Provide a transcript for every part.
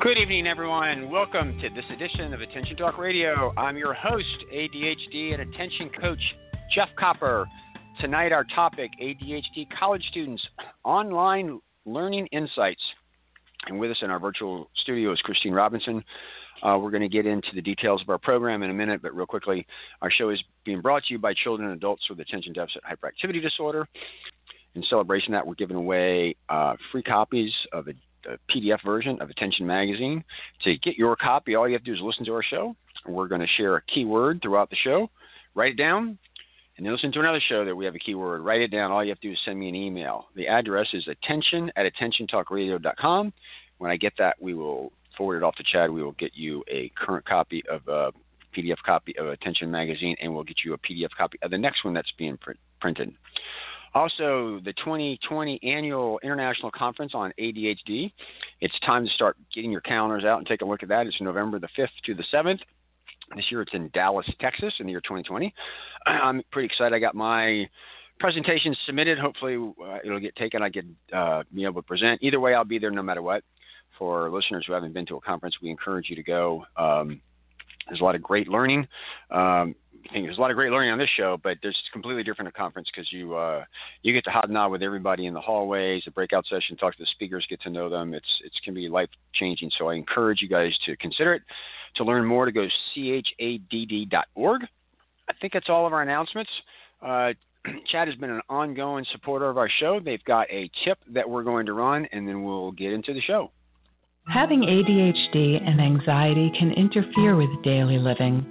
Good evening, everyone. Welcome to this edition of Attention Talk Radio. I'm your host, ADHD and attention coach, Jeff Copper. Tonight, our topic ADHD college students, online learning insights. And with us in our virtual studio is Christine Robinson. Uh, we're going to get into the details of our program in a minute, but real quickly, our show is being brought to you by children and adults with attention deficit hyperactivity disorder. In celebration of that, we're giving away uh, free copies of a the PDF version of Attention Magazine. To get your copy, all you have to do is listen to our show. We're going to share a keyword throughout the show. Write it down, and then listen to another show that we have a keyword. Write it down. All you have to do is send me an email. The address is attention at attentiontalkradio.com. When I get that, we will forward it off to CHADD. We will get you a current copy of uh, a PDF copy of Attention Magazine, and we'll get you a PDF copy of the next one that's being print- printed. Also, the 2020 annual international conference on ADHD. It's time to start getting your calendars out and take a look at that. It's November the 5th to the 7th. This year it's in Dallas, Texas, in the year 2020. I'm pretty excited. I got my presentation submitted. Hopefully, uh, it'll get taken. I could uh, be able to present. Either way, I'll be there no matter what. For listeners who haven't been to a conference, we encourage you to go. Um, there's a lot of great learning. Um, There's a lot of great learning on this show, but there's completely different a conference because you uh, you get to hobnob with everybody in the hallways, the breakout session, talk to the speakers, get to know them. It's it can be life changing. So I encourage you guys to consider it. To learn more, to go chadd.org. I think that's all of our announcements. Uh, CHADD has been an ongoing supporter of our show. They've got a tip that we're going to run, and then we'll get into the show. Having ADHD and anxiety can interfere with daily living.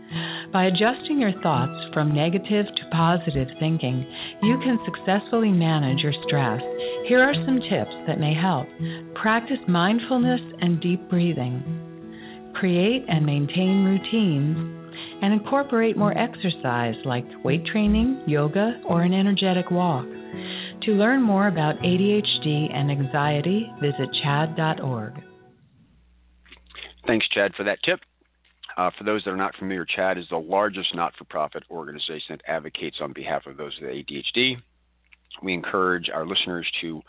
By adjusting your thoughts from negative to positive thinking, you can successfully manage your stress. Here are some tips that may help. Practice mindfulness and deep breathing. Create and maintain routines and incorporate more exercise like weight training, yoga, or an energetic walk. To learn more about ADHD and anxiety, visit chadd.org. Thanks, CHADD, for that tip. Uh, for those that are not familiar, CHADD is the largest not for profit organization that advocates on behalf of those with ADHD. We encourage our listeners to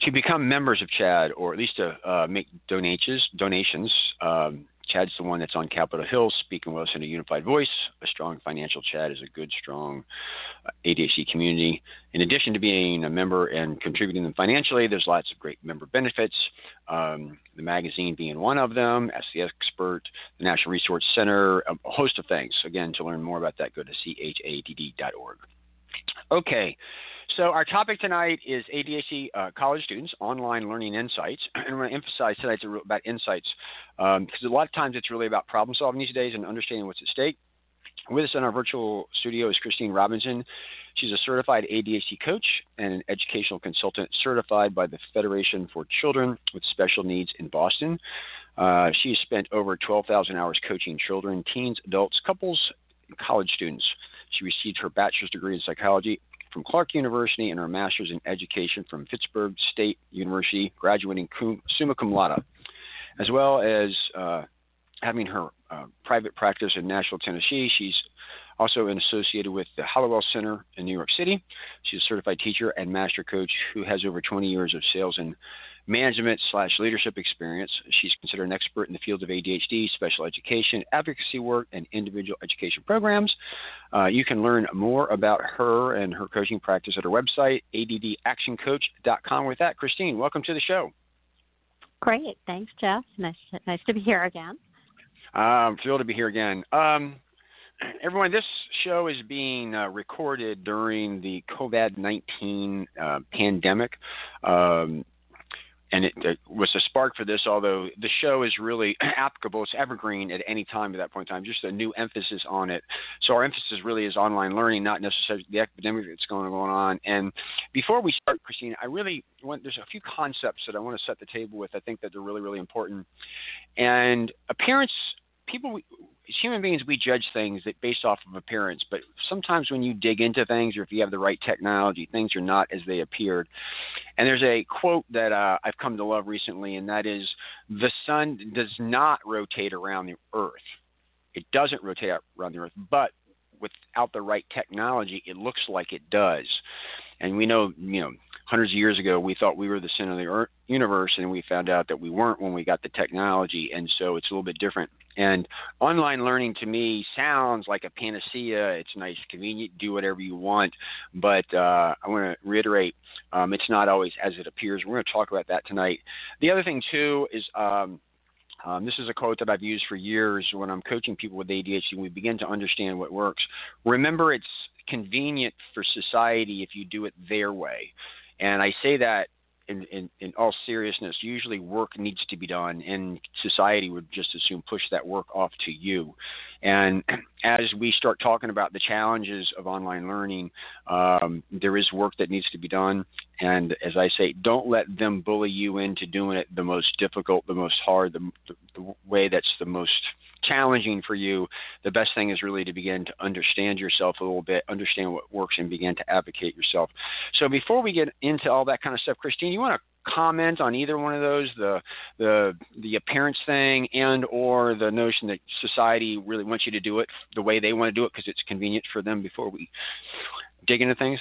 to become members of CHADD or at least to uh, make donations. donations. Um, CHADD's the one that's on Capitol Hill speaking with us in a unified voice. A strong financial CHADD is a good, strong uh, ADHD community. In addition to being a member and contributing them financially, there's lots of great member benefits. Um, the magazine being one of them, Ask the Expert, the National Resource Center, a host of things. Again, to learn more about that, go to chadd.org. Okay. So our topic tonight is ADHD uh, college students online learning insights, and I'm going to emphasize tonight about insights um, because a lot of times it's really about problem solving these days and understanding what's at stake. With us in our virtual studio is Christine Robinson. She's a certified ADHD coach and an educational consultant certified by the Federation for Children with Special Needs in Boston. Uh, she has spent over 12,000 hours coaching children, teens, adults, couples, and college students. She received her bachelor's degree in psychology from Clark University and her master's in education from Pittsburg State University, graduating cum, summa cum laude, as well as uh, having her uh, private practice in Nashville, Tennessee. She's also associated with the Hallowell Center in New York City. She's a certified teacher and master coach who has over 20 years of sales and management slash leadership experience. She's considered an expert in the field of ADHD, special education, advocacy work, and individual education programs. Uh, you can learn more about her and her coaching practice at her website, addactioncoach.com. With that, Christine, welcome to the show. Great. Thanks, Jeff. Nice, nice to be here again. I'm thrilled to be here again. Um, everyone, this show is being uh, recorded during the COVID 19 uh, pandemic. Um, and it, it, was a spark for this. Although the show is really applicable, it's evergreen at any time at that point in time. Just a new emphasis on it. So our emphasis really is online learning, not necessarily the epidemic that's going on. And before we start, Christine, I really want there's a few concepts that I want to set the table with. I think that they're really really important. And appearance, people as human beings, we judge things that based off of appearance, but sometimes when you dig into things or if you have the right technology, things are not as they appeared. And there's a quote that uh, I've come to love recently, and that is the sun does not rotate around the earth. It doesn't rotate around the earth, but without the right technology, it looks like it does. And we know, you know, hundreds of years ago, we thought we were the center of the earth, universe, and we found out that we weren't when we got the technology. And so it's a little bit different. And online learning to me sounds like a panacea. It's nice, convenient, do whatever you want. But uh, I want to reiterate, um, it's not always as it appears. We're going to talk about that tonight. The other thing too is. Um, um, this is a quote that I've used for years when I'm coaching people with ADHD. We begin to understand what works. Remember, it's convenient for society if you do it their way. And I say that in, in, in, all seriousness, usually work needs to be done, and society would just as soon push that work off to you. And as we start talking about the challenges of online learning, um, there is work that needs to be done. And as I say, don't let them bully you into doing it the most difficult, the most hard, the, the, the way that's the most challenging for you, the best thing is really to begin to understand yourself a little bit, understand what works, and begin to advocate yourself. So before we get into all that kind of stuff, Christine, you want to comment on either one of those the the the appearance thing and or the notion that society really wants you to do it the way they want to do it because it's convenient for them before we dig into things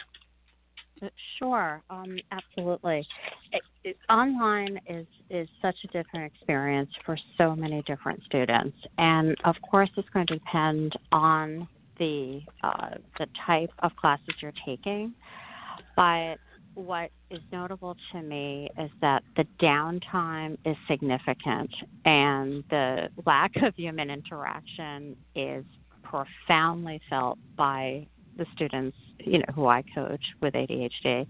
Sure, um, absolutely. It, it, online is is such a different experience for so many different students, and of course, it's going to depend on the uh, the type of classes you're taking. But what is notable to me is that the downtime is significant, and the lack of human interaction is profoundly felt by the students, you know, who I coach with ADHD,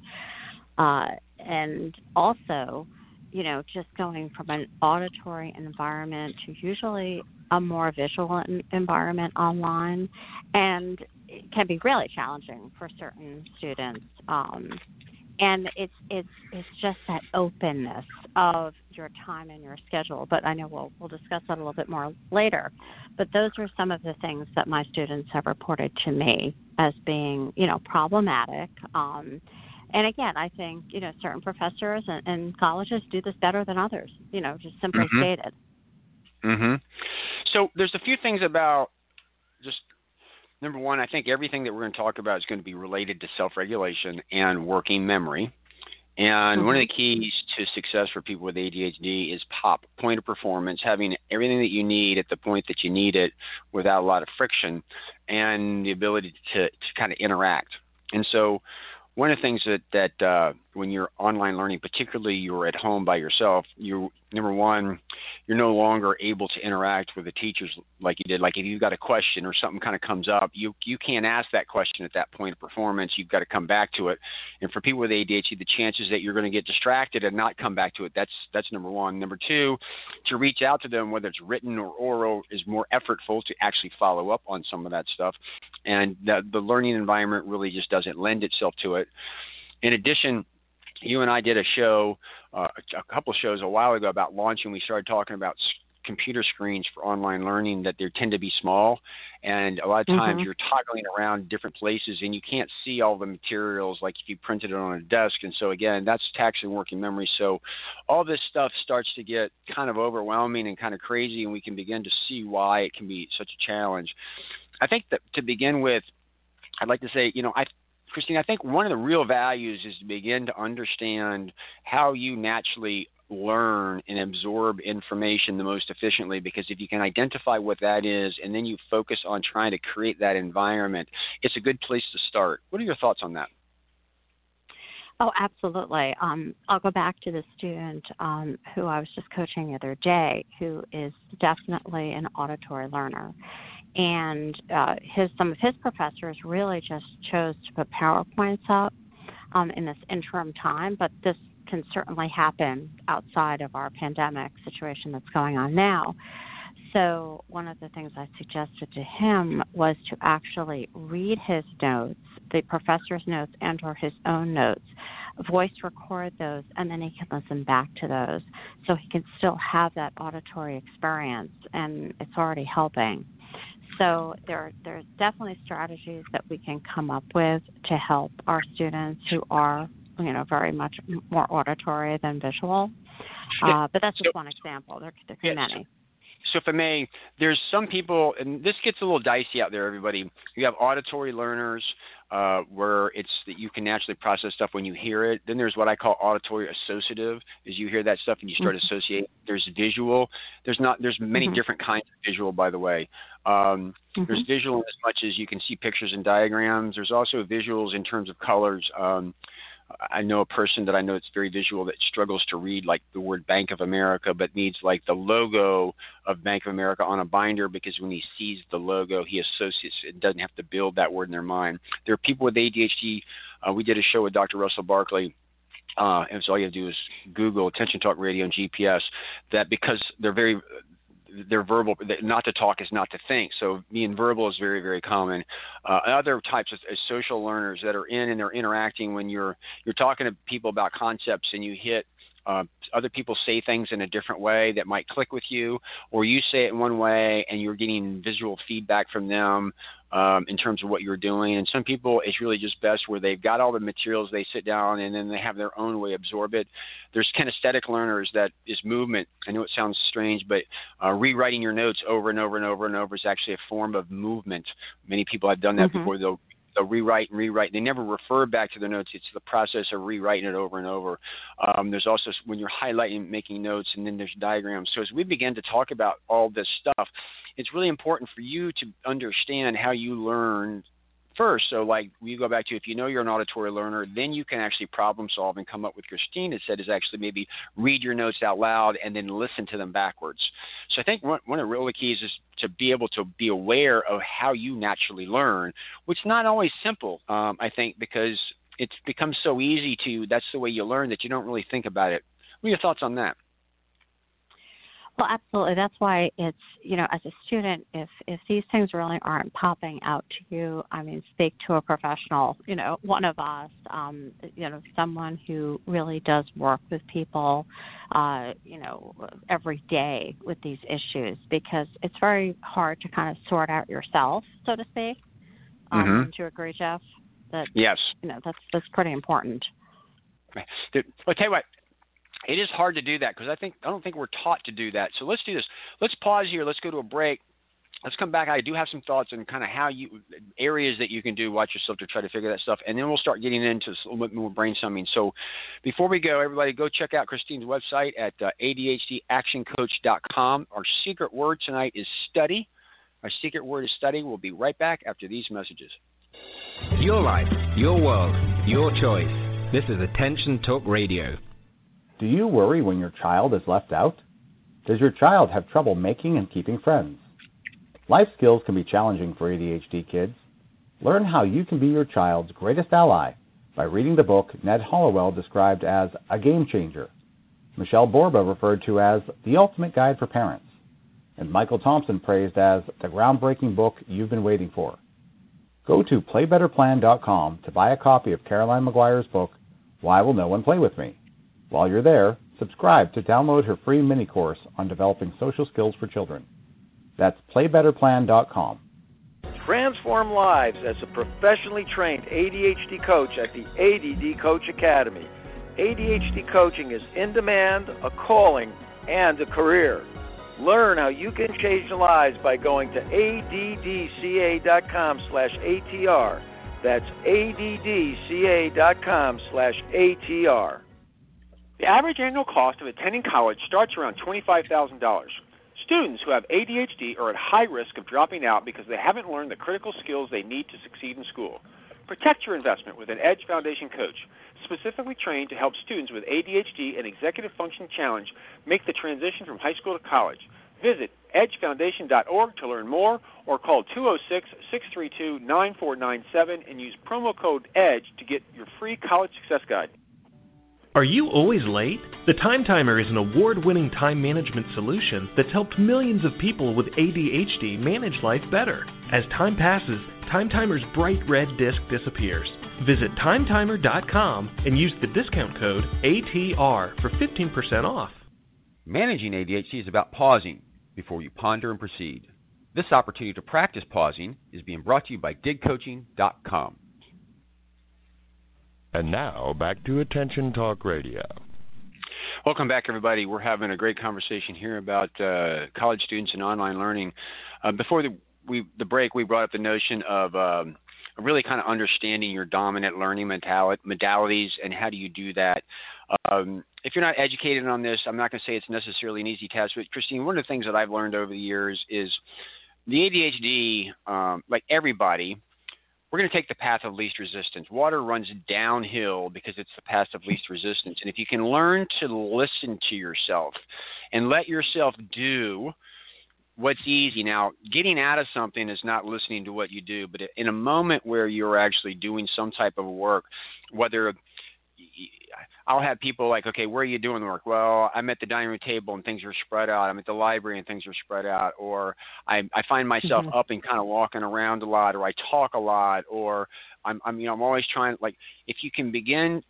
uh, and also, you know, just going from an auditory environment to usually a more visual environment online, and it can be really challenging for certain students. Um, and it's it's it's just that openness of your time and your schedule. But I know we'll we'll discuss that a little bit more later. But those are some of the things that my students have reported to me as being you know problematic. Um, and again, I think you know certain professors and, and colleges do this better than others. You know, just simply mm-hmm. stated. Mhm. So there's a few things about just number one, I think everything that we're going to talk about is going to be related to self regulation and working memory. And mm-hmm. one of the mm-hmm. keys to success for people with ADHD is POP, point of performance, having everything that you need at the point that you need it without a lot of friction and the ability to, to kind of interact. And so one of the things that that uh, when you're online learning, particularly you're at home by yourself, you number one, you're no longer able to interact with the teachers like you did. Like if you've got a question or something kind of comes up, you you can't ask that question at that point of performance. You've got to come back to it. And for people with ADHD, the chances that you're going to get distracted and not come back to it, that's that's number one. Number two, to reach out to them, whether it's written or oral, is more effortful to actually follow up on some of that stuff. And the the learning environment really just doesn't lend itself to it. In addition, you and I did a show, uh, a couple of shows a while ago about launching. We started talking about computer screens for online learning that they tend to be small and a lot of times mm-hmm. you're toggling around different places and you can't see all the materials like if you printed it on a desk and so again that's taxing working memory so all this stuff starts to get kind of overwhelming and kind of crazy and we can begin to see why it can be such a challenge i think that to begin with i'd like to say you know i Christine, I think one of the real values is to begin to understand how you naturally learn and absorb information the most efficiently because if you can identify what that is and then you focus on trying to create that environment, it's a good place to start. What are your thoughts on that? Oh, absolutely. Um, I'll go back to the student um, who I was just coaching the other day, who is definitely an auditory learner and uh, his some of his professors really just chose to put powerpoints up um, in this interim time, but this can certainly happen outside of our pandemic situation that's going on now. So, one of the things I suggested to him was to actually read his notes, the professor's notes and or his own notes, voice record those and then he can listen back to those so he can still have that auditory experience and it's already helping. So there there's definitely strategies that we can come up with to help our students who are you know very much more auditory than visual. Uh, but that's just one example. There, there be many. So, if I may, there's some people, and this gets a little dicey out there, everybody. You have auditory learners uh, where it's that you can naturally process stuff when you hear it. Then there's what I call auditory associative, is you hear that stuff and you start mm-hmm. associating. There's visual. There's not. There's many mm-hmm. different kinds of visual, by the way. Um, mm-hmm. There's visual as much as you can see pictures and diagrams. There's also visuals in terms of colors. Um, I know a person that I know it's very visual that struggles to read like the word Bank of America, but needs like the logo of Bank of America on a binder because when he sees the logo, he associates it. Doesn't have to build that word in their mind. There are people with ADHD. Uh, we did a show with Dr. Russell Barkley. Uh, and so all you have to do is Google Attention Talk Radio and GPS. That because they're very they're verbal. Not to talk is not to think. So being verbal is very, very common. Uh, other types of, social learners that are in and they're interacting when you're you're talking to people about concepts and you hit uh, other people say things in a different way that might click with you, or you say it one way and you're getting visual feedback from them um, in terms of what you're doing. And some people, it's really just best where they've got all the materials, they sit down and then they have their own way absorb it. There's kinesthetic learners that is movement. I know it sounds strange, but uh, rewriting your notes over and over and over and over is actually a form of movement. Many people have done that mm-hmm. before. They'll they'll rewrite and rewrite. They never refer back to their notes. It's the process of rewriting it over and over. Um, there's also when you're highlighting, making notes, and then there's diagrams. So as we begin to talk about all this stuff, it's really important for you to understand how you learn first. So, like we go back to if you know you're an auditory learner, then you can actually problem solve and come up with Christine has said is actually maybe read your notes out loud and then listen to them backwards. So, I think one, one of the real keys is to be able to be aware of how you naturally learn, which is not always simple, um, I think, because it's become so easy to that's the way you learn that you don't really think about it. What are your thoughts on that? Well, absolutely. That's why it's you know, as a student, if if these things really aren't popping out to you, I mean, speak to a professional. You know, one of us. Um, you know, someone who really does work with people. Uh, you know, every day with these issues because it's very hard to kind of sort out yourself, so to speak. Um, mm-hmm. Do you agree, Jeff? That yes. You know, that's that's pretty important. Well, tell you what, it is hard to do that because I think I don't think we're taught to do that. So let's do this. Let's pause here. Let's go to a break. Let's come back. I do have some thoughts on kind of how you areas that you can do watch yourself to try to figure that stuff, and then we'll start getting into a little bit more brainstorming. So before we go, everybody go check out Christine's website at uh, ADHDactioncoach.com. Our secret word tonight is study. Our secret word is study. We'll be right back after these messages. Your life, your world, your choice. This is Attention Talk Radio. Do you worry when your child is left out? Does your child have trouble making and keeping friends? Life skills can be challenging for ADHD kids. Learn how you can be your child's greatest ally by reading the book Ned Hallowell described as a game changer, Michelle Borba referred to as the ultimate guide for parents, and Michael Thompson praised as the groundbreaking book you've been waiting for. Go to playbetterplan.com to buy a copy of Caroline Maguire's book, Why Will No One Play With Me? While you're there, subscribe to download her free mini course on developing social skills for children. That's playbetterplan.com. Transform lives as a professionally trained ADHD coach at the ADD Coach Academy. ADHD coaching is in demand, a calling, and a career. Learn how you can change lives by going to addca.com slash ATR. That's addca.com slash ATR. The average annual cost of attending college starts around $25,000. Students who have ADHD are at high risk of dropping out because they haven't learned the critical skills they need to succeed in school. Protect your investment with an Edge Foundation coach, specifically trained to help students with ADHD and executive function challenge make the transition from high school to college. Visit edgefoundation.org to learn more or call 206 632 9497 and use promo code EDGE to get your free college success guide. Are you always late? The Time Timer is an award winning time management solution that's helped millions of people with ADHD manage life better. As time passes, Time Timer's bright red disc disappears. Visit timetimer.com and use the discount code ATR for 15% off. Managing ADHD is about pausing before you ponder and proceed. This opportunity to practice pausing is being brought to you by digcoaching.com. And now back to Attention Talk Radio. Welcome back, everybody. We're having a great conversation here about uh, college students and online learning. Uh, before the, we, the break, we brought up the notion of um, really kind of understanding your dominant learning modalities and how do you do that. Um, if you're not educated on this, I'm not going to say it's necessarily an easy task, but Christine, one of the things that I've learned over the years is the ADHD, um, like everybody, we're going to take the path of least resistance. Water runs downhill because it's the path of least resistance. And if you can learn to listen to yourself and let yourself do what's easy. Now, getting out of something is not listening to what you do, but in a moment where you're actually doing some type of work, whether I'll have people like, okay, where are you doing the work? Well, I'm at the dining room table and things are spread out. I'm at the library and things are spread out. Or I, I find myself mm-hmm. up and kind of walking around a lot, or I talk a lot, or I'm, I'm, you know, I'm always trying. Like, if you can begin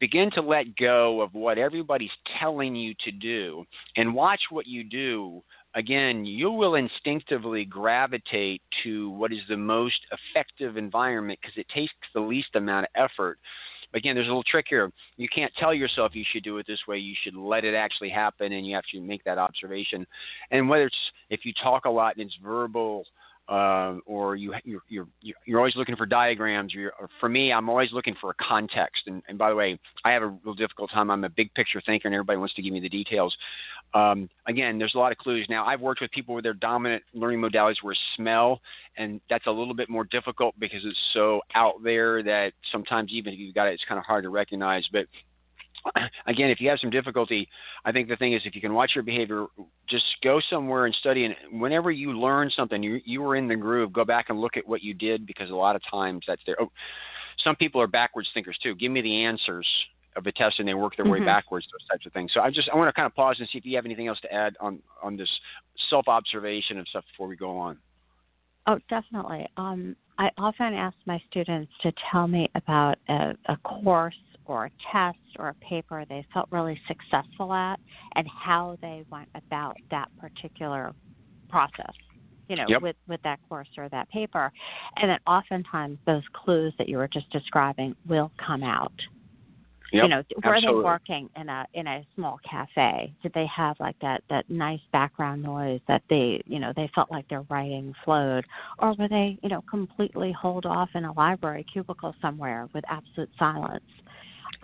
begin to let go of what everybody's telling you to do and watch what you do again, you will instinctively gravitate to what is the most effective environment because it takes the least amount of effort. Again, there's a little trick here. You can't tell yourself you should do it this way. You should let it actually happen, and you have to make that observation. And whether it's if you talk a lot and it's verbal uh, or you you're, you're you're always looking for diagrams. You're, for me, I'm always looking for a context. And, and by the way, I have a real difficult time. I'm a big picture thinker, and everybody wants to give me the details. Um, again, there's a lot of clues. Now, I've worked with people where their dominant learning modalities were smell, and that's a little bit more difficult because it's so out there that sometimes even if you've got it, it's kind of hard to recognize. But again, if you have some difficulty, I think the thing is if you can watch your behavior, just go somewhere and study. And whenever you learn something, you you were in the groove. Go back and look at what you did because a lot of times that's there. Oh, some people are backwards thinkers too. Give me the answers of a test and they work their mm-hmm. way backwards. Those types of things. So I just I want to kind of pause and see if you have anything else to add on on this self observation and stuff before we go on. Oh, definitely. Um, I often ask my students to tell me about a, a course or a test or a paper they felt really successful at and how they went about that particular process you know yep. with with that course or that paper and then oftentimes those clues that you were just describing will come out Yep, you know, were absolutely. they working in a in a small cafe? Did they have like that that nice background noise that they you know they felt like their writing flowed, or were they you know completely holed off in a library cubicle somewhere with absolute silence?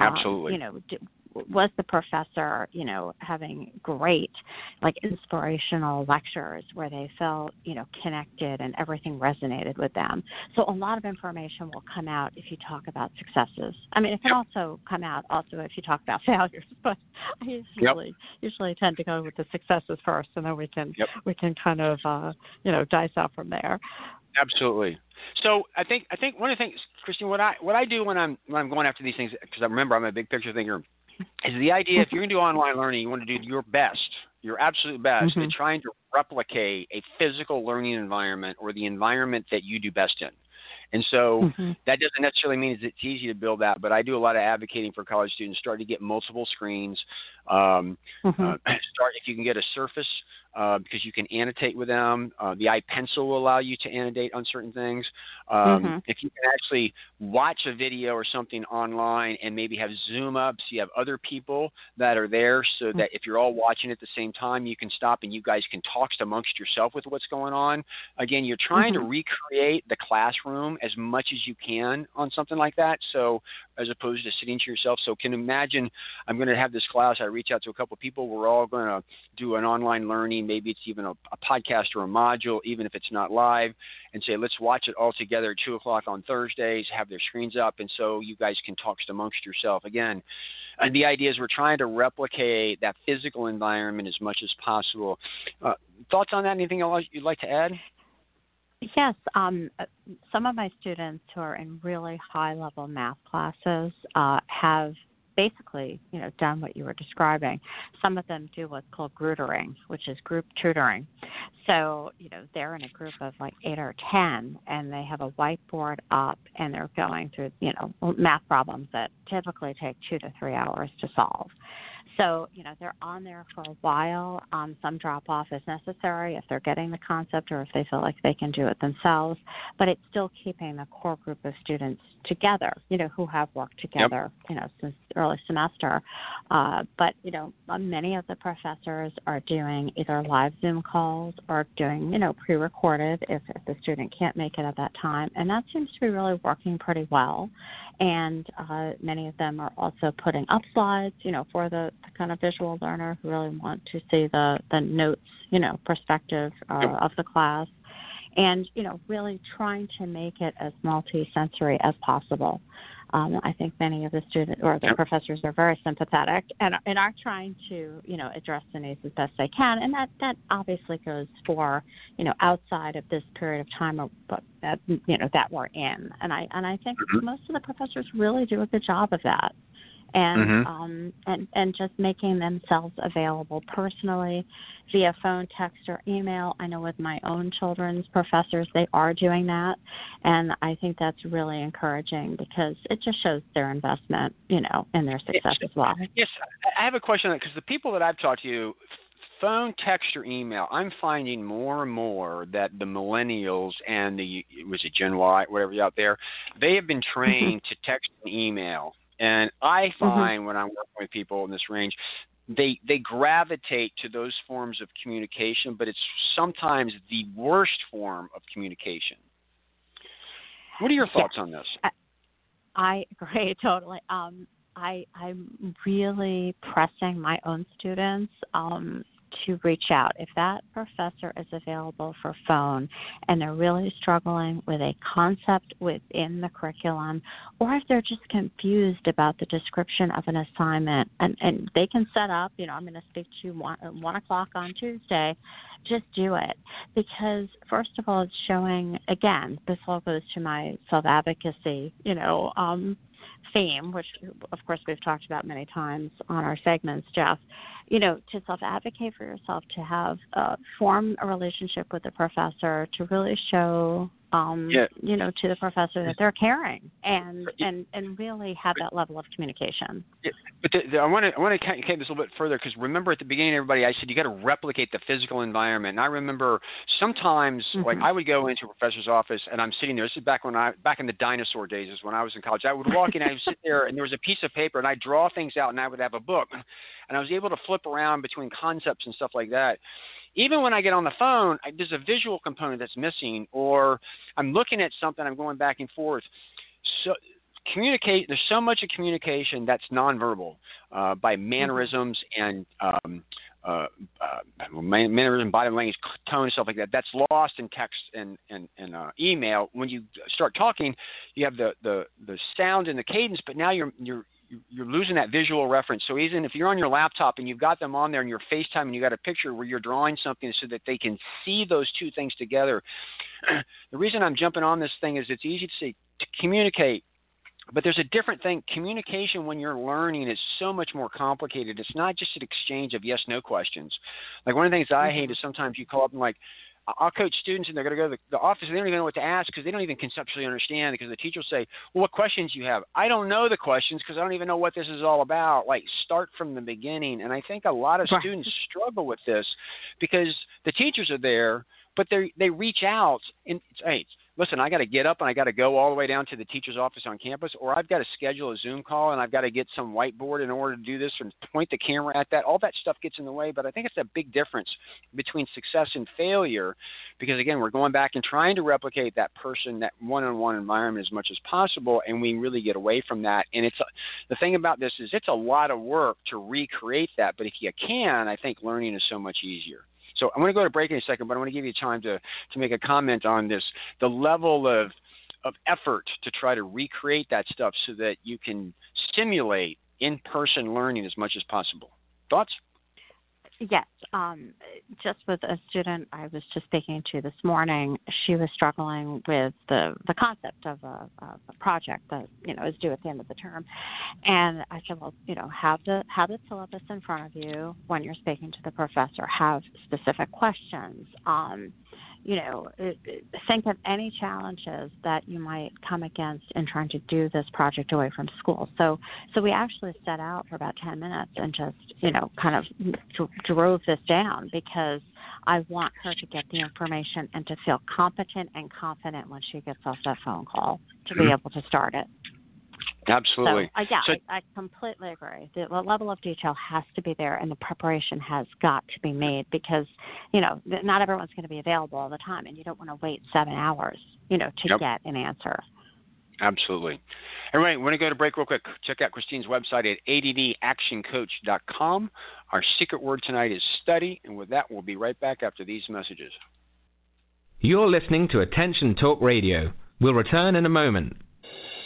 Absolutely. Um, you know, was the professor, you know, having great, like inspirational lectures where they felt, you know, connected and everything resonated with them. So a lot of information will come out if you talk about successes. I mean, it can also come out also if you talk about failures, but I usually yep. usually tend to go with the successes first, and then we can yep. we can kind of uh, you know dice out from there. Absolutely. So I think I think one of the things, Christine, what I what I do when I'm when I'm going after these things, because I remember I'm a big picture thinker, is the idea if you're going to do online learning, you want to do your best, your absolute best, mm-hmm. at trying to replicate a physical learning environment or the environment that you do best in. And so mm-hmm. that doesn't necessarily mean it's easy to build that, but I do a lot of advocating for college students. Start to get multiple screens. Um, mm-hmm. uh, start if you can get a Surface uh, because you can annotate with them. Uh, the iPencil will allow you to annotate on certain things. Um, mm-hmm. If you can actually watch a video or something online and maybe have Zoom up so you have other people that are there so mm-hmm. that if you're all watching at the same time, you can stop and you guys can talk amongst yourself with what's going on. Again, you're trying mm-hmm. to recreate the classroom as much as you can on something like that. So as opposed to sitting to yourself. So can imagine I'm going to have this class. I reach out to a couple of people. We're all going to do an online learning. Maybe it's even a, a podcast or a module, even if it's not live, and say let's watch it all together at two o'clock on Thursdays. Have their screens up, and so you guys can talk amongst yourself again. And the idea is we're trying to replicate that physical environment as much as possible. Uh, thoughts on that? Anything else you'd like to add? Yes, um, uh, some of my students who are in really high level math classes uh, have basically, you know, done what you were describing. Some of them do what's called grootering, which is group tutoring. So, you know, they're in a group of like eight or ten, and they have a whiteboard up, and they're going through, you know, math problems that typically take two to three hours to solve. So, you know, they're on there for a while. Um, some drop off is necessary if they're getting the concept or if they feel like they can do it themselves, but it's still keeping the core group of students together, you know, who have worked together, yep. you know, since early semester. Uh, but, you know, many of the professors are doing either live Zoom calls or doing, you know, pre recorded if, if the student can't make it at that time. And that seems to be really working pretty well and uh, many of them are also putting up slides, you know, for the, the, kind of visual learner who really want to see the the notes, you know, perspective uh, of the class, and you know, really trying to make it as multi-sensory as possible. Um, I think many of the students or the professors are very sympathetic and, and are trying to, you know, address the needs as best they can. And that, that obviously goes for, you know, outside of this period of time, but that, you know, that we're in. And I, and I think mm-hmm. most of the professors really do a good job of that and mm-hmm. um, and and just making themselves available personally via phone, text, or email. I know with my own children's professors, they are doing that, and I think that's really encouraging because it just shows their investment, you know, in their success yes. as well. Yes, I have a question because the people that I've talked to phone, text, or email, I'm finding more and more that the millennials and the was it Gen Y, whatever you out there, they have been mm-hmm. trained to text and email and I mm-hmm. find mm-hmm. when I'm working with people in this range, they they gravitate to those forms of communication, but it's sometimes the worst form of communication. What are your thoughts on this? I, I agree totally. Um, I I'm really pressing my own students um, to reach out. If that professor is available for phone and they're really struggling with a concept within the curriculum, or if they're just confused about the description of an assignment, and, and they can set up, you know, I'm going to speak to you one, one o'clock on Tuesday, just do it. Because, first of all, it's showing, again, this all goes to my self advocacy, you know, um, theme, which of course we've talked about many times on our segments, Jeff, you know, to self advocate for yourself, to have uh, form a relationship with the professor, to really show um, yeah. you know, to the professor that they're caring and and and really have that level of communication. Yeah. But the, the, I want to I want to carry this a little bit further because remember at the beginning, everybody, I said you got to replicate the physical environment. And I remember sometimes mm-hmm. like I would go into a professor's office and I'm sitting there. This is back when I back in the dinosaur days, is when I was in college. I would walk in, I would sit there, and there was a piece of paper, and I draw things out, and I would have a book, and I was able to flip around between concepts and stuff like that even when I get on the phone, I, there's a visual component that's missing, or I'm looking at something, I'm going back and forth. So communicate. There's so much of communication that's nonverbal uh, by mm-hmm. mannerisms and um, uh, uh, mannerism, body language, tone, and stuff like that. That's lost in text and and, and uh, email. When you start talking, you have the, the the sound and the cadence, but now you're you're you're losing that visual reference. So even if you're on your laptop and you've got them on there and you're FaceTime and you got a picture where you're drawing something so that they can see those two things together. the reason I'm jumping on this thing is it's easy to say to communicate, but there's a different thing. Communication when you're learning is so much more complicated. It's not just an exchange of yes no questions. Like one of the things I hate mm-hmm. is sometimes you call up and like I'll coach students and they're going to go to the, the office and they don't even know what to ask because they don't even conceptually understand because the teacher will say, well, what questions do you have? I don't know the questions because I don't even know what this is all about. Like start from the beginning. And I think a lot of right. students struggle with this because the teachers are there, but they they reach out and hey, listen, I got to get up and I got to go all the way down to the teacher's office on campus, or I've got to schedule a Zoom call and I've got to get some whiteboard in order to do this and point the camera at that. All that stuff gets in the way, but I think it's a big difference between success and failure because, again, we're going back and trying to replicate that person, that one on one environment as much as possible, and we really get away from that. And it's the thing about this is it's a lot of work to recreate that, but if you can, I think learning is so much easier. So I'm going to go to break in a second, but I want to give you time to, to make a comment on this the level of, of effort to try to recreate that stuff so that you can stimulate in person learning as much as possible. Thoughts? Yes, um, just with a student I was just speaking to this morning, she was struggling with the the concept of a, of a project that you know is due at the end of the term, and I said, well, you know, have the have the syllabus in front of you when you're speaking to the professor. Have specific questions. Um, you know, think of any challenges that you might come against in trying to do this project away from school. So, so we actually set out for about 10 minutes and just, you know, kind of d- drove this down because I want her to get the information and to feel competent and confident when she gets off that phone call to be mm-hmm. able to start it. Absolutely. So, uh, yeah, so, I, I completely agree. The, the level of detail has to be there, and the preparation has got to be made because, you know, not everyone's going to be available all the time, and you don't want to wait seven hours, you know, to yep. get an answer. Absolutely. All right, we're going to go to break real quick. Check out Christine's website at addactioncoach.com. Our secret word tonight is study, and with that, we'll be right back after these messages. You're listening to Attention Talk Radio. We'll return in a moment.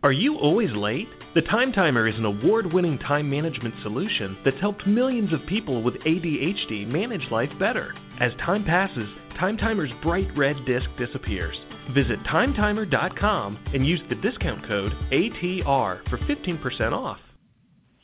Are you always late? The Time Timer is an award winning time management solution that's helped millions of people with ADHD manage life better. As time passes, Time Timer's bright red disc disappears. Visit timetimer.com and use the discount code ATR for 15% off.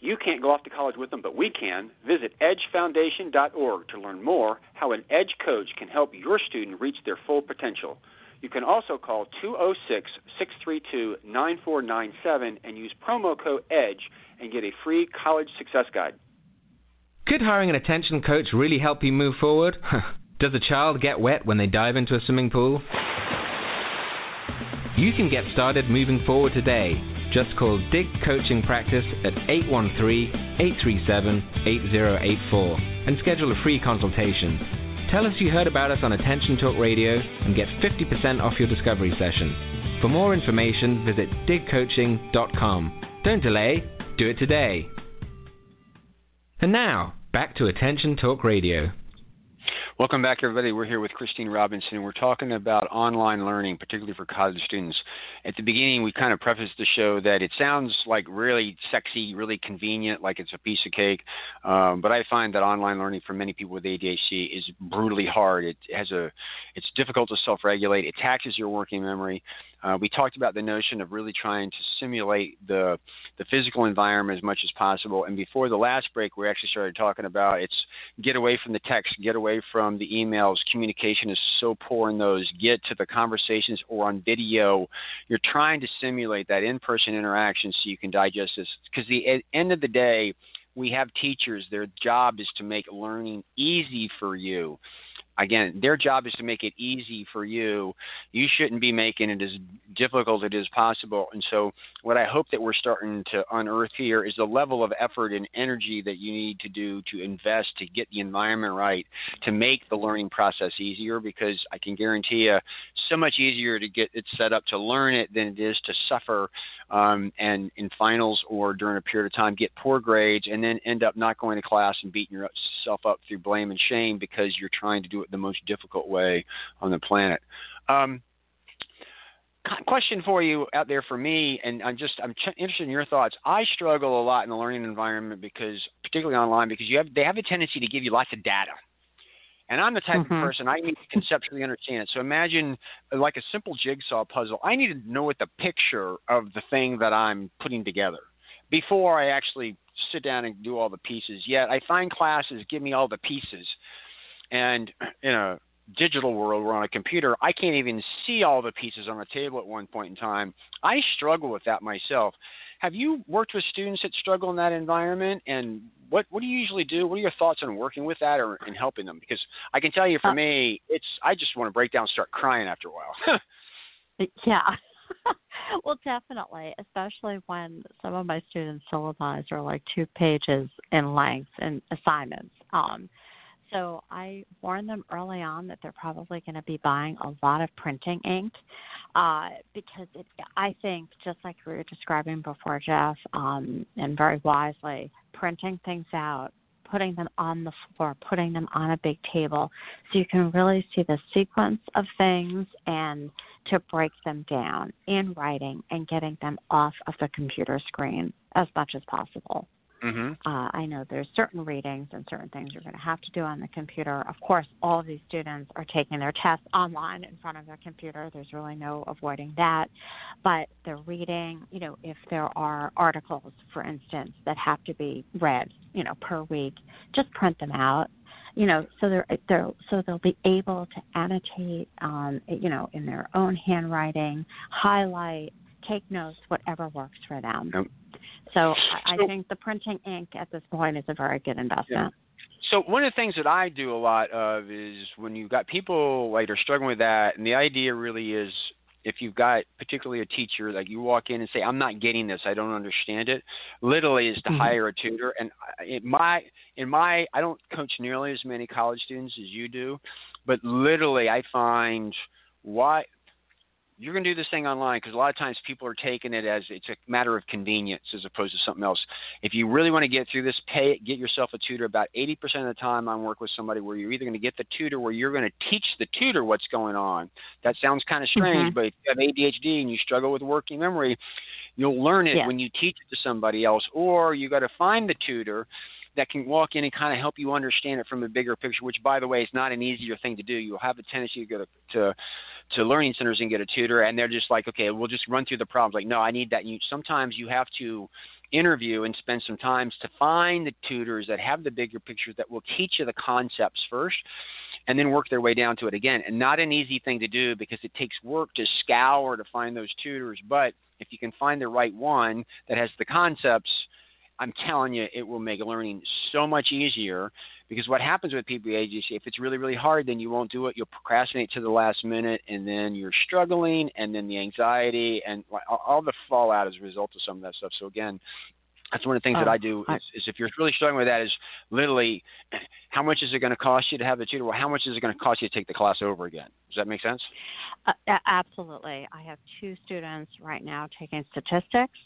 You can't go off to college with them, but we can. Visit edgefoundation.org to learn more how an Edge coach can help your student reach their full potential. You can also call 206 632 9497 and use promo code EDGE and get a free college success guide. Could hiring an attention coach really help you move forward? Does a child get wet when they dive into a swimming pool? You can get started moving forward today. Just call Dig Coaching Practice at 813 837 8084 and schedule a free consultation. Tell us you heard about us on Attention Talk Radio and get 50% off your discovery session. For more information, visit digcoaching.com. Don't delay, do it today. And now, back to Attention Talk Radio. Welcome back, everybody. We're here with Christine Robinson, we're talking about online learning, particularly for college students. At the beginning, we kind of prefaced the show that it sounds like really sexy, really convenient, like it's a piece of cake. Um, but I find that online learning for many people with ADHD is brutally hard. It has a, it's difficult to self-regulate. It taxes your working memory. Uh, we talked about the notion of really trying to simulate the the physical environment as much as possible. And before the last break, we actually started talking about it's get away from the text, get away from the emails. Communication is so poor in those. Get to the conversations or on video. You're trying to simulate that in-person interaction so you can digest this. Because the end of the day, we have teachers. Their job is to make learning easy for you again, their job is to make it easy for you. You shouldn't be making it as difficult as it is possible. And so, what I hope that we're starting to unearth here is the level of effort and energy that you need to do to invest to get the environment right to make the learning process easier. Because I can guarantee you, so much easier to get it set up to learn it than it is to suffer um, and in finals or during a period of time get poor grades and then end up not going to class and beating yourself up through blame and shame because you're trying to do it the most difficult way on the planet. Um, question for you out there for me, and I'm just I'm ch- interested in your thoughts. I struggle a lot in the learning environment because, particularly online, because you have they have a tendency to give you lots of data. And I'm the type mm-hmm. of person I need to conceptually understand it. So imagine like a simple jigsaw puzzle. I need to know what the picture of the thing that I'm putting together before I actually sit down and do all the pieces. Yet I find classes give me all the pieces and in a digital world where on a computer I can't even see all the pieces on the table at one point in time. I struggle with that myself. Have you worked with students that struggle in that environment and what what do you usually do? What are your thoughts on working with that or in helping them? Because I can tell you for uh, me, it's I just want to break down and start crying after a while. yeah. well, definitely, especially when some of my students' syllabi are like two pages in length and assignments. Um, so I warn them early on that they're probably going to be buying a lot of printing ink uh, because it, I think, just like we were describing before, Jeff, um, and very wisely, printing things out putting them on the floor, putting them on a big table, so you can really see the sequence of things and to break them down in writing and getting them off of the computer screen as much as possible. Mm-hmm. Uh, I know there's certain readings and certain things you're going to have to do on the computer. Of course, all of these students are taking their tests online in front of their computer. There's really no avoiding that. But the reading, you know, if there are articles, for instance, that have to be read, you know, per week, just print them out. You know, so they're they're so they'll be able to annotate, um, you know, in their own handwriting, highlight, take notes, whatever works for them. So I, So- I think the printing ink at this point is a very good investment. So one of the things that I do a lot of is when you've got people like are struggling with that, and the idea really is if you've got particularly a teacher like you walk in and say I'm not getting this, I don't understand it, literally is to Mhm. hire a tutor. And in my in my I don't coach nearly as many college students as you do, but literally I find why you're going to do this thing online because a lot of times people are taking it as it's a matter of convenience as opposed to something else. If you really want to get through this, pay it, get yourself a tutor. About 80% of the time, I work with somebody where you're either going to get the tutor where you're going to teach the tutor what's going on. That sounds kind of strange, Mhm. but if you have ADHD and you struggle with working memory, you'll learn it Yeah. when you teach it to somebody else, or you got to find the tutor that can walk in and kind of help you understand it from a bigger picture, which, by the way, is not an easier thing to do. You'll have a tendency to go to, to to learning centers and get a tutor, and they're just like, okay, we'll just run through the problems. Like, no, I need that. You sometimes you have to interview and spend some time to find the tutors that have the bigger pictures that will teach you the concepts first and then work their way down to it again. And not an easy thing to do because it takes work to scour to find those tutors. But if you can find the right one that has the concepts, I'm telling you, it will make learning so much easier. Because what happens with people with if it's really, really hard, then you won't do it. You'll procrastinate to the last minute, and then you're struggling, and then the anxiety and all- the fallout as a result of some of that stuff. So again, that's one of the things that Oh, I do is, is if you're really struggling with that, is literally how much is it going to cost you to have the tutor? Well, how much is it going to cost you to take the class over again? Does that make sense? Uh, absolutely. I have two students right now taking statistics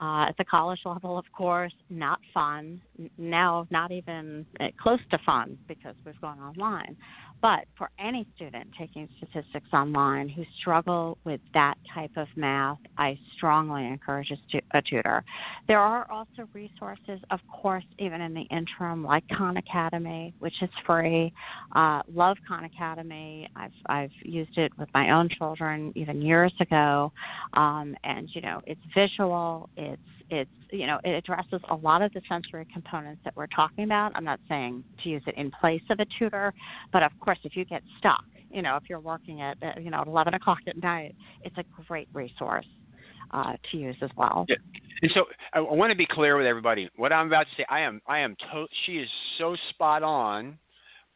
uh, at the college level, of course. Not fun. Now, not even uh, close to fun because we've gone online. But for any student taking statistics online who struggle with that type of math, I strongly encourage a, stu- a tutor. There are also resources, of course, even in the interim, like Khan Academy, which is free. Uh, love Khan Academy. I've I've used it with my own children even years ago, um, and you know it's visual. It's it's you know it addresses a lot of the sensory components that we're talking about. I'm not saying to use it in place of a tutor, but of course if you get stuck, you know if you're working at uh, you know at 11 o'clock at night, it's a great resource uh, to use as well. Yeah. And so I, I want to be clear with everybody. What I'm about to say, I am, I am. To- she is so spot on.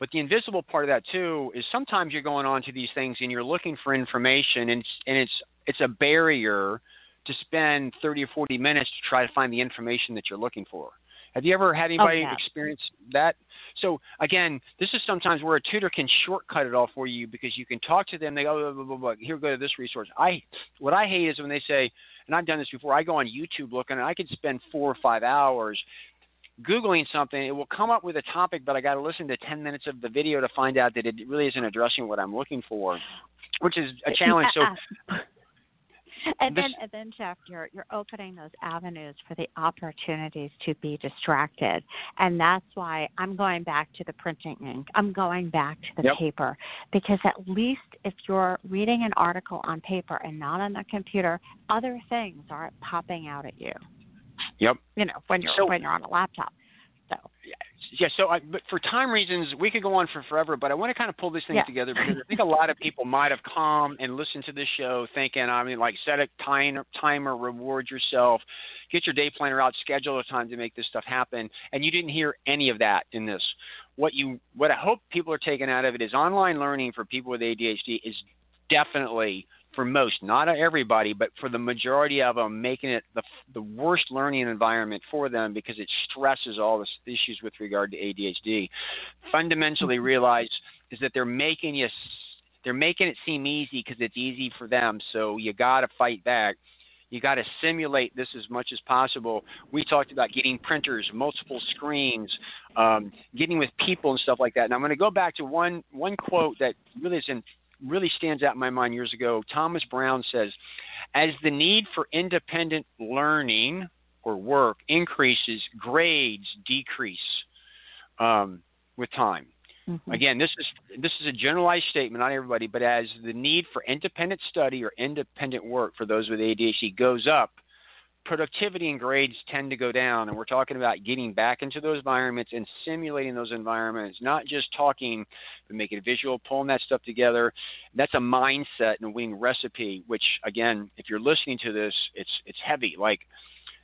But the invisible part of that too is sometimes you're going on to these things and you're looking for information, and it's, and it's it's a barrier to spend 30 or 40 minutes to try to find the information that you're looking for. Have you ever had oh, anybody yeah. experience that? So again, this is sometimes where a tutor can shortcut it all for you because you can talk to them. They go, blah, blah, blah, blah. here, go to this resource. I what I hate is when they say, and I've done this before. I go on YouTube looking, and I could spend four or five hours googling something. It will come up with a topic, but I got to listen to 10 minutes of the video to find out that it really isn't addressing what I'm looking for, which is a challenge. So and This- then, and then, Jeff, you're you're opening those avenues for the opportunities to be distracted, and that's why I'm going back to the printing ink. I'm going back to the Yep. paper because at least if you're reading an article on paper and not on the computer, other things aren't popping out at you. Yep. You know, when you're So- when you're on a laptop. So yeah, so I, but for time reasons, we could go on for forever, but I want to kind of pull this thing Yeah. together because I think a lot of people might have come and listened to this show thinking, I mean, like set a timer, timer, reward yourself, get your day planner out, schedule a time to make this stuff happen, and you didn't hear any of that in this. What you, what I hope people are taking out of it is online learning for people with ADHD is definitely for most, not everybody, but for the majority of them, making it the, the worst learning environment for them because it stresses all the issues with regard to ADHD. Fundamentally, realize is that they're making you, they're making it seem easy because it's easy for them. So you got to fight back. You got to simulate this as much as possible. We talked about getting printers, multiple screens, um, getting with people and stuff like that. And I'm going to go back to one one quote that really is in, really stands out in my mind years ago. Thomas Brown says, "As the need for independent learning or work increases, grades decrease um, with time." Mm-hmm. Again, this is this is a generalized statement, not everybody, but as the need for independent study or independent work for those with ADHD goes up, productivity and grades tend to go down. And we're talking about getting back into those environments and simulating those environments, not just talking, but making visual, pulling that stuff together. That's a mindset and a winning recipe. Which, again, if you're listening to this, it's it's heavy. Like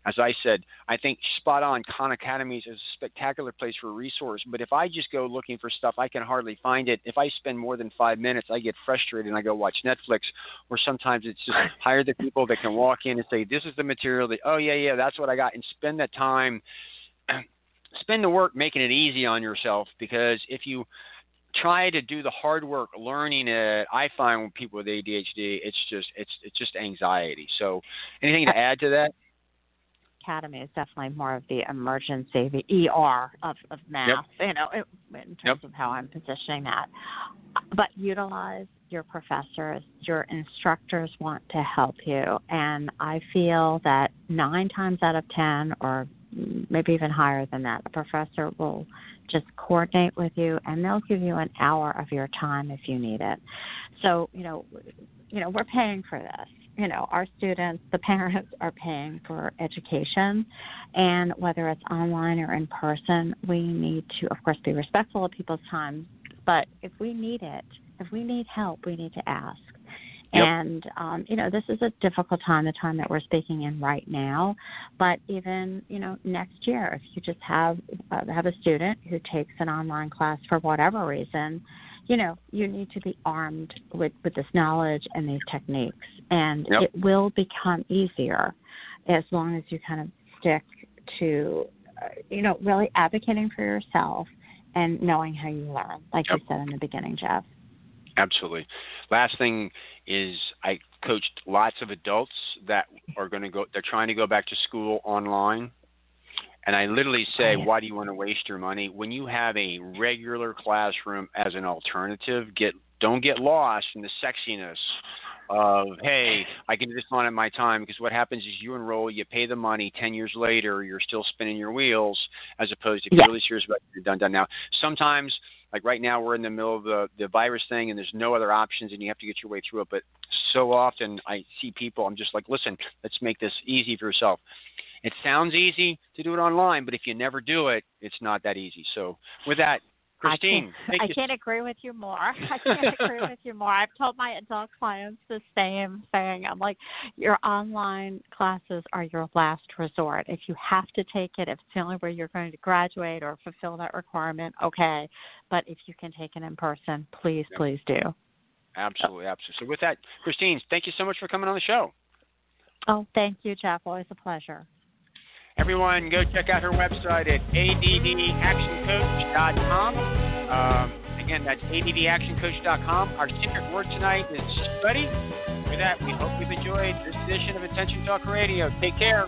as I said, I think spot on Khan Academies is a spectacular place for a resource. But if I just go looking for stuff, I can hardly find it. If I spend more than five minutes, I get frustrated and I go watch Netflix. Or sometimes it's just hire the people that can walk in and say, "This is the material." That oh yeah yeah that's what I got, and spend that time. Spend the work making it easy on yourself because if you try to do the hard work learning it, I find with people with ADHD, it's just it's it's just anxiety. So, anything to add to that? Academy is definitely more of the emergency, the ER of, of math, Yep. you know, in terms Yep. of how I'm positioning that. But utilize your professors, your instructors want to help you. And I feel that nine times out of 10, or maybe even higher than that, the professor will just coordinate with you and they'll give you an hour of your time if you need it. So, you know, you know, we're paying for this. You know, our students, the parents are paying for education, and whether it's online or in person, we need to, of course, be respectful of people's time. But if we need it, if we need help, we need to ask. Yep. And um, you know, this is a difficult time, the time that we're speaking in right now. But even you know, next year, if you just have uh, have a student who takes an online class for whatever reason, you know, you need to be armed with, with this knowledge and these techniques. And Yep. it will become easier as long as you kind of stick to, uh, you know, really advocating for yourself and knowing how you learn, like Yep. you said in the beginning, Jeff. Absolutely. Last thing is I coached lots of adults that are going to go. They're trying to go back to school online, and I literally say, Oh, "Why do you want to waste your money when you have a regular classroom as an alternative? Get don't get lost in the sexiness." Of hey, I can do this on at my time because what happens is you enroll, you pay the money. Ten years later, you're still spinning your wheels, as opposed to if you're really serious about it, you're done done now. Sometimes like right now we're in the middle of the the virus thing and there's no other options and you have to get your way through it but so often i see people i'm just like listen let's make this easy for yourself it sounds easy to do it online but if you never do it it's not that easy so with that christine I can't, I can't agree with you more. I can't agree with you more. I've told my adult clients the same thing. I'm like, your online classes are your last resort. If you have to take it, if it's the only way you're going to graduate or fulfill that requirement, okay. But if you can take it in person, please, please do. absolutely absolutely so with that christine thank you so much for coming on the show Oh, thank you, Jeff. Always a pleasure. Everyone, go check out her website at addactioncoach.com. Um, again, that's addactioncoach.com. Our secret word tonight is study. With that, we hope you've enjoyed this edition of Attention Talk Radio. Take care.